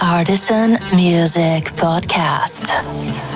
Artisan Music Podcast.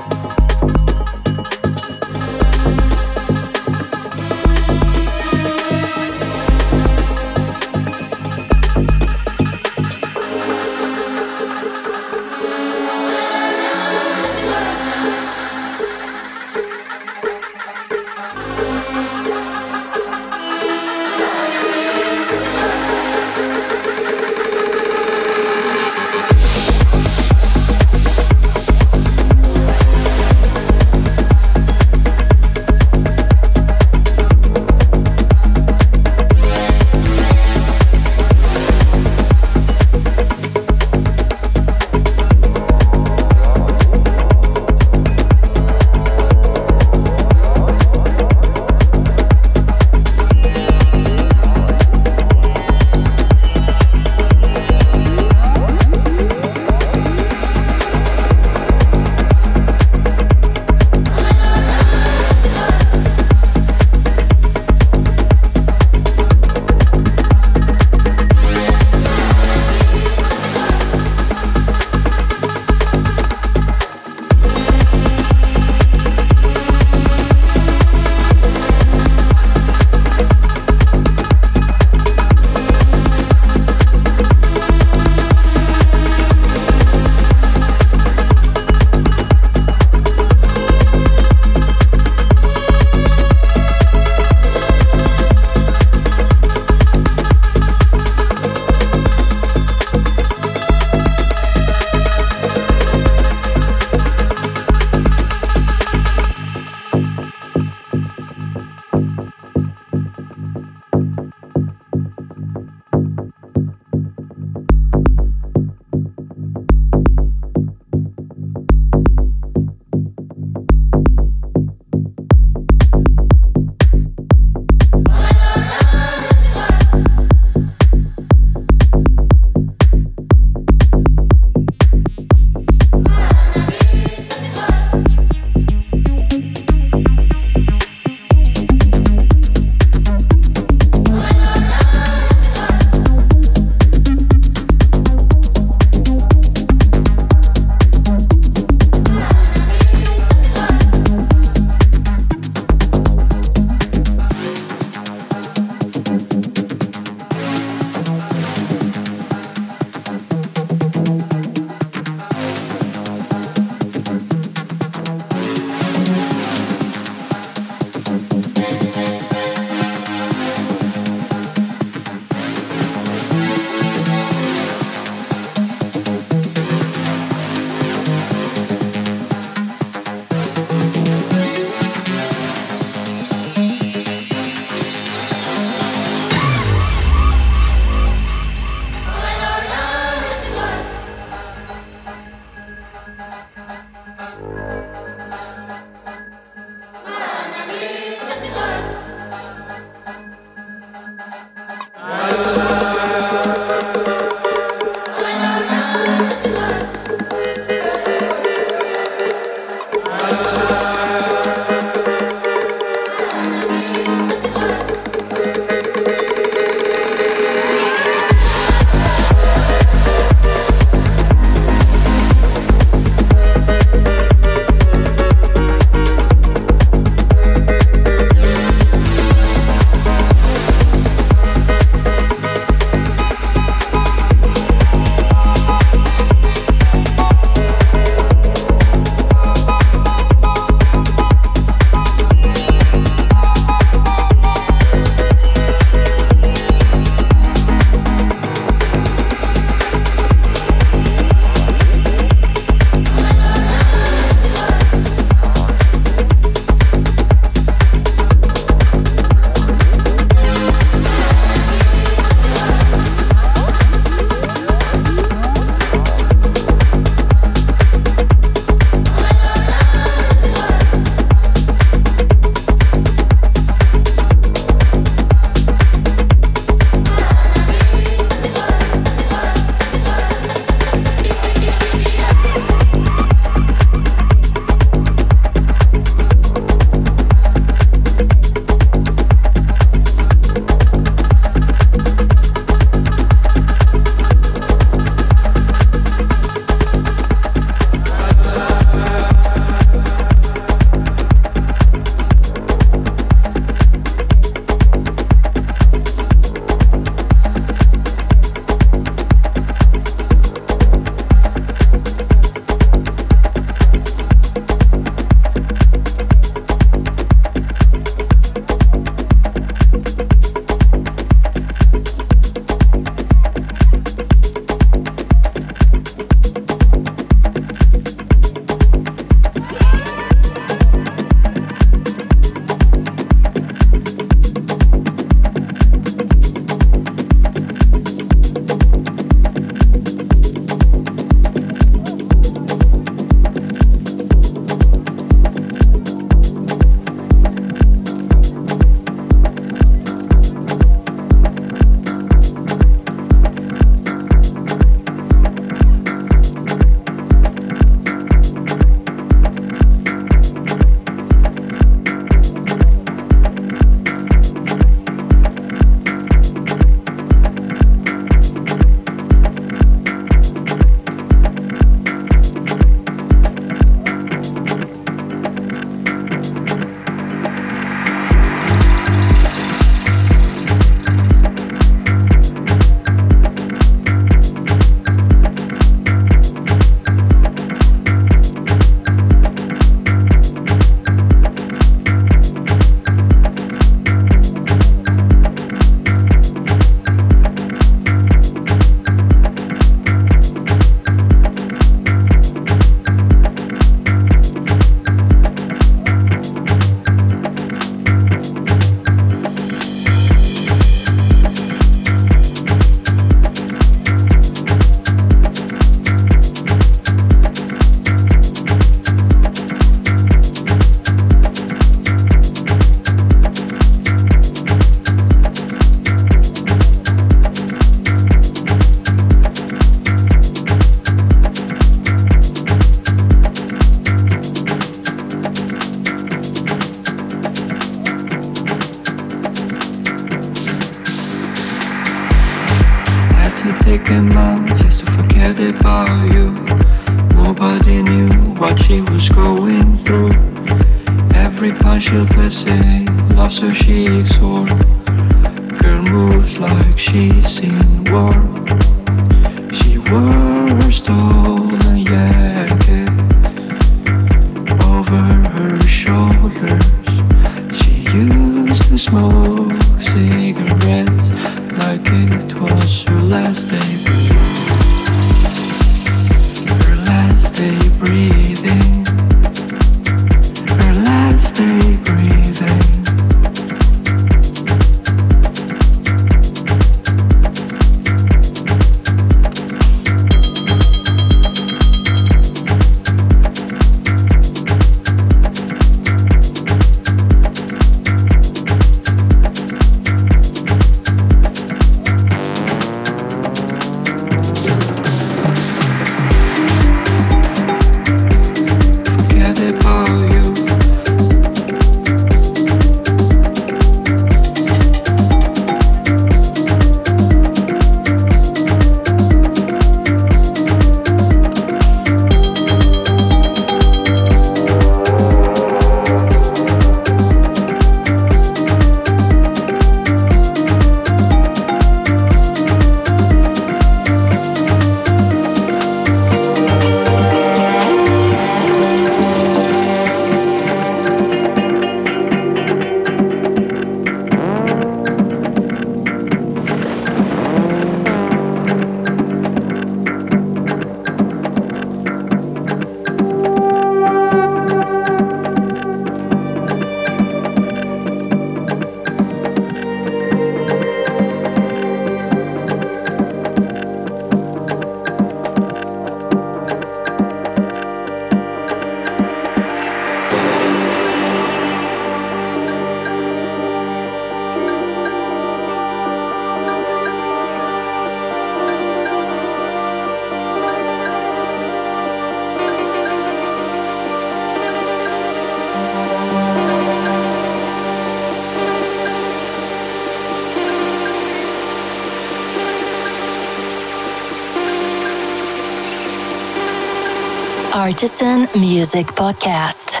Artisan Music Podcast.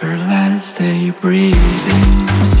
Her last day breathing.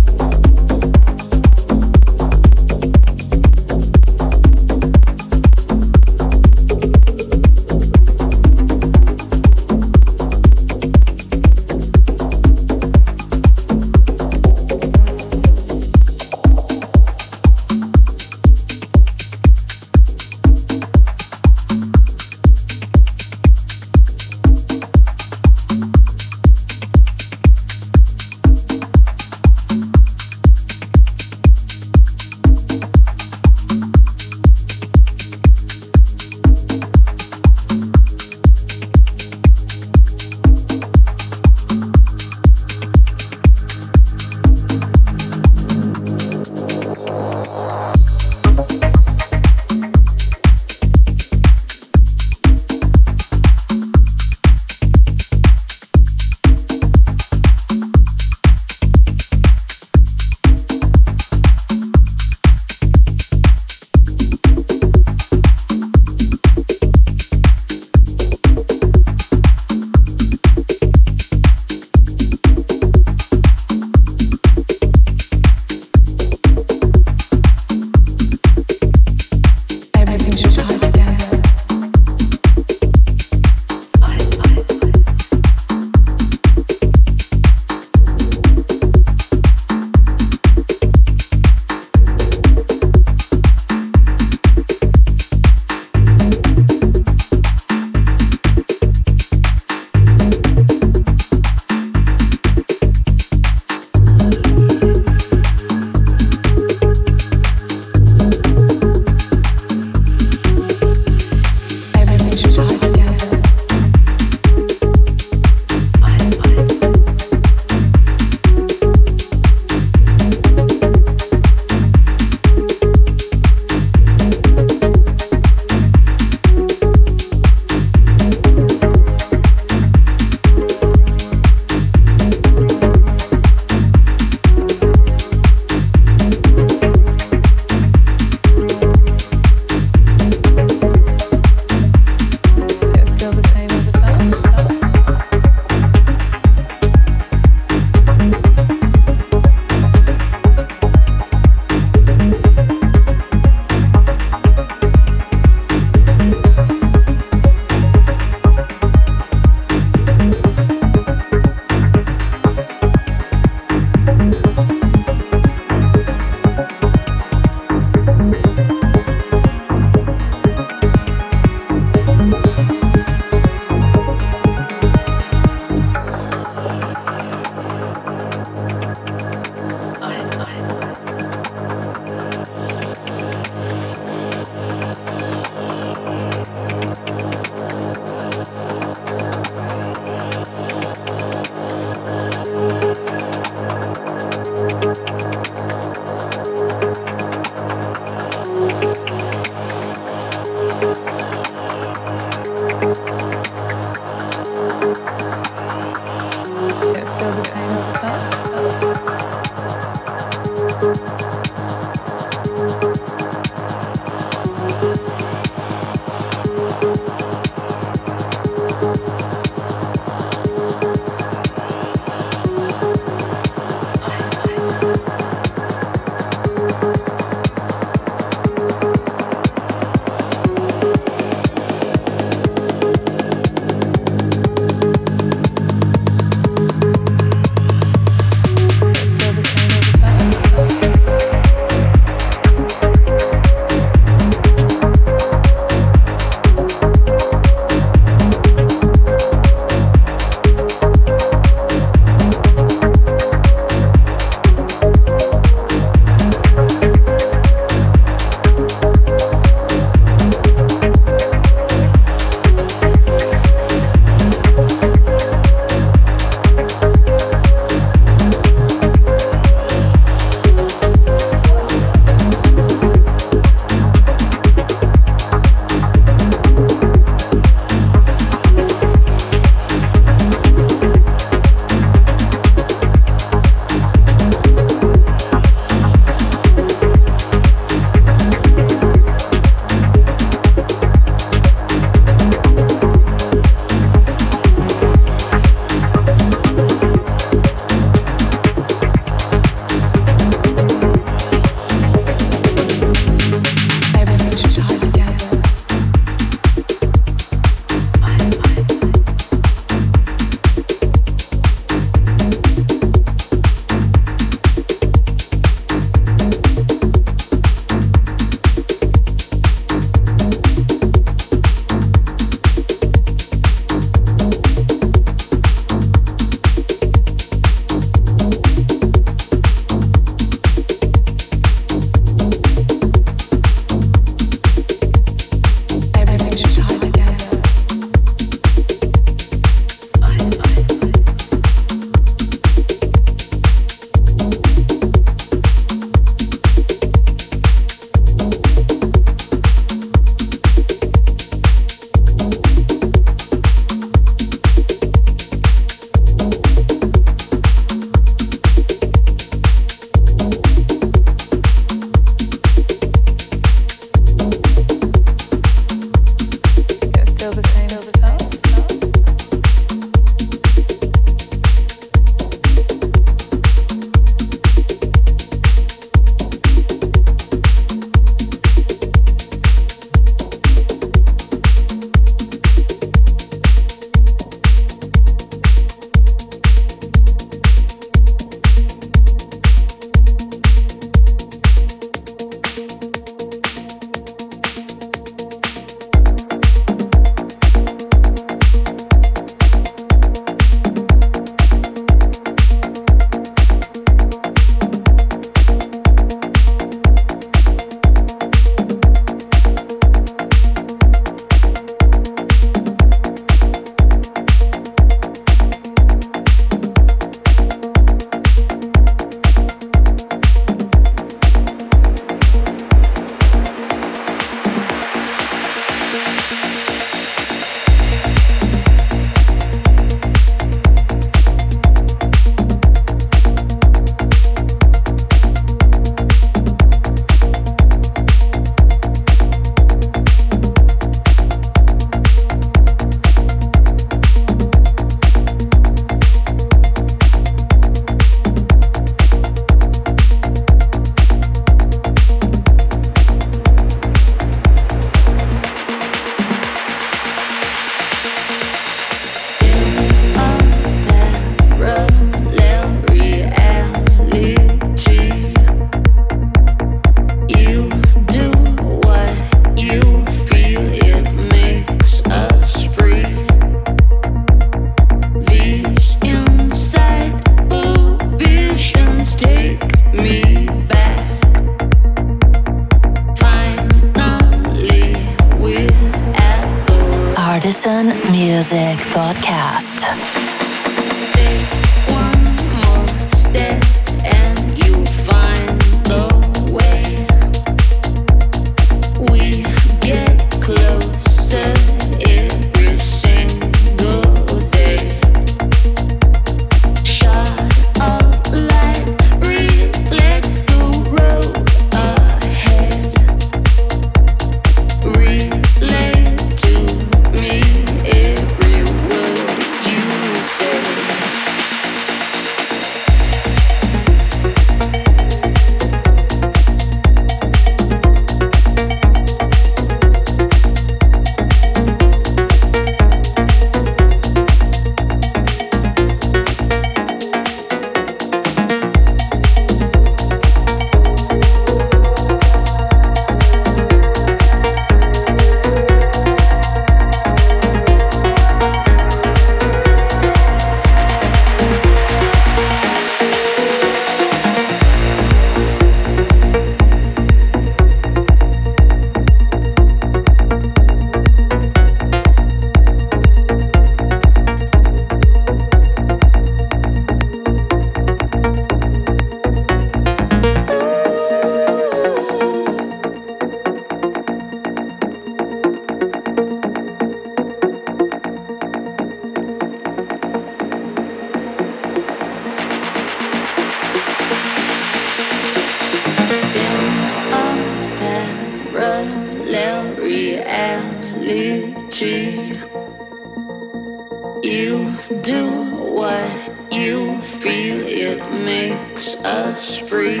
us free.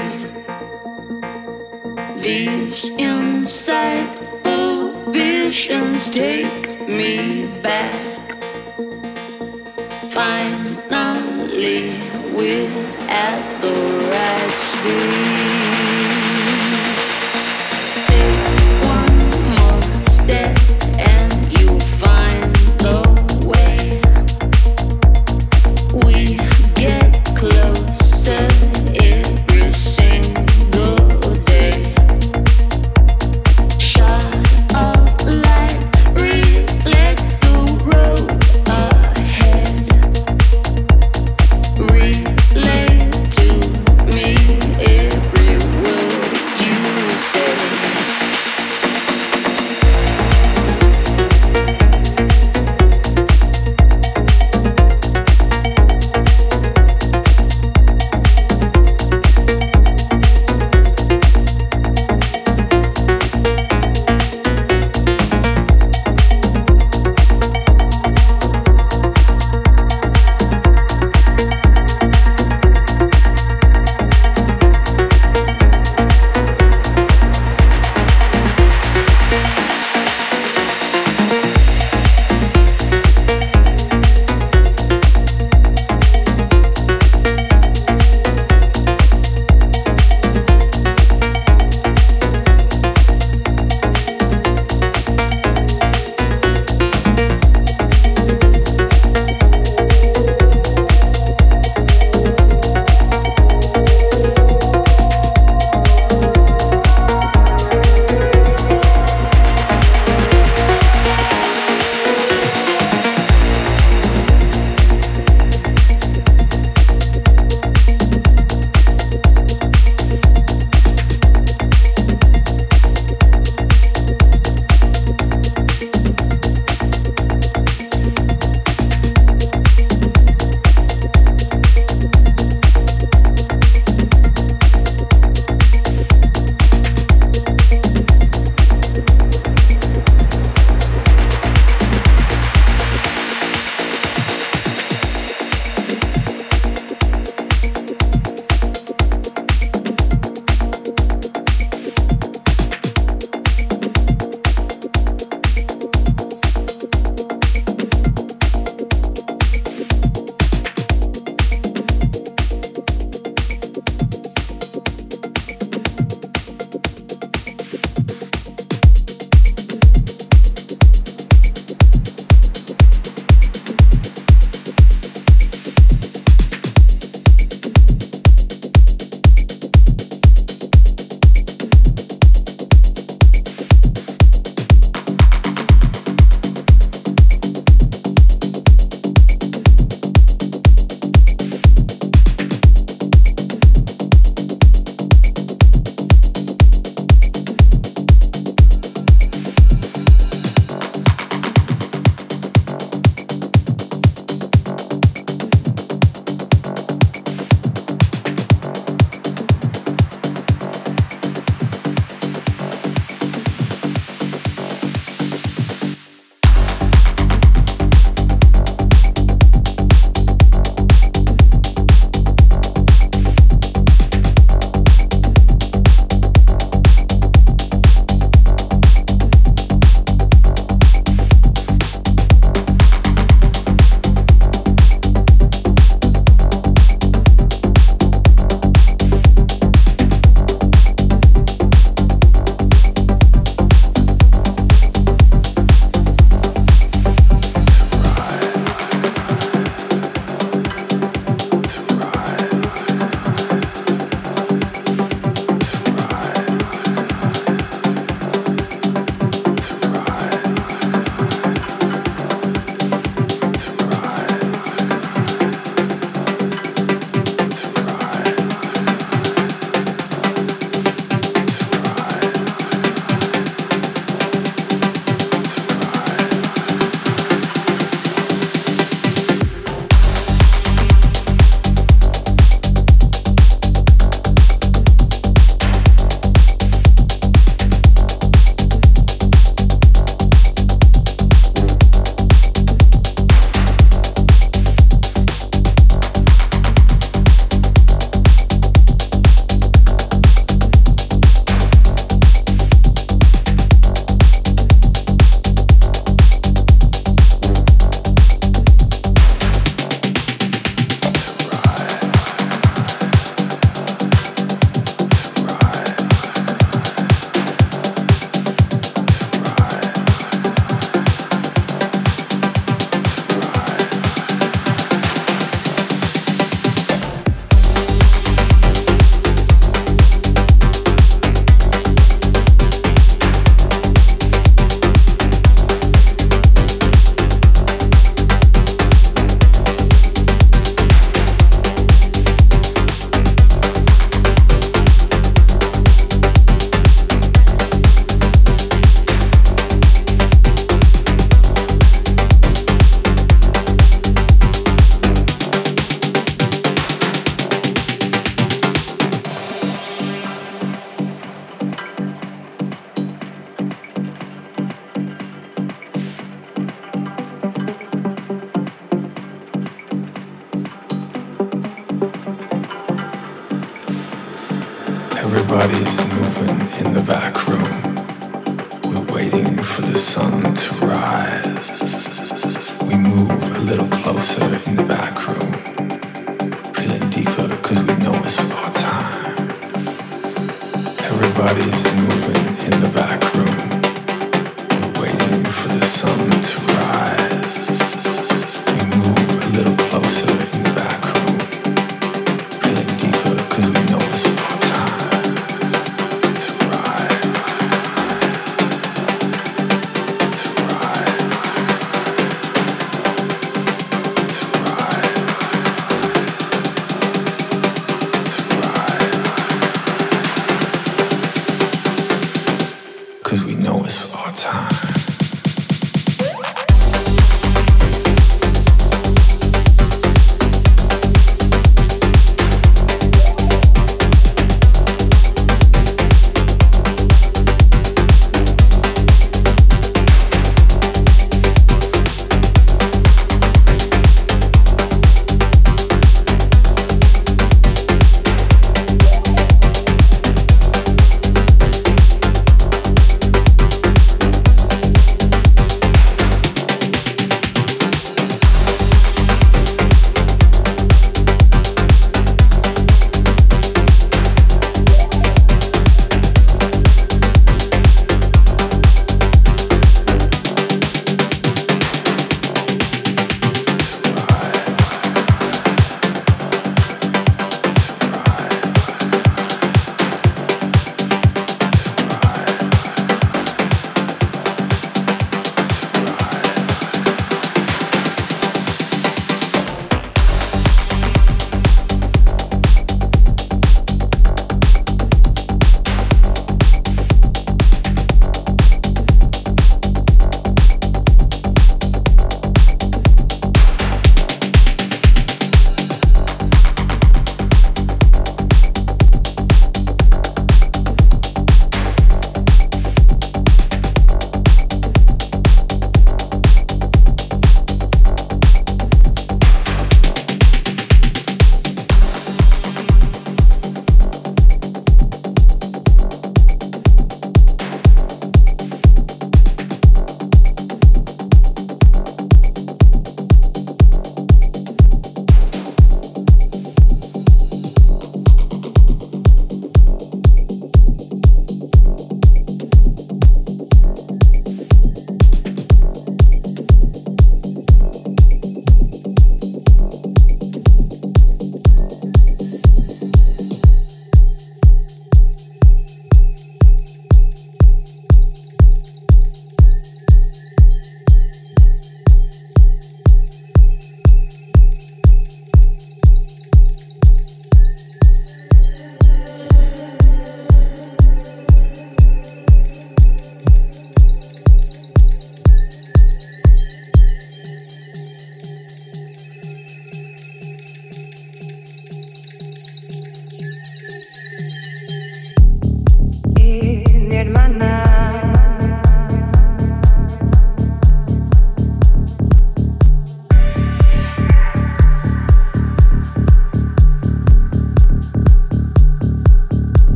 These insightful visions take me back. Finally, we're at the right speed.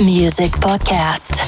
Music Podcast.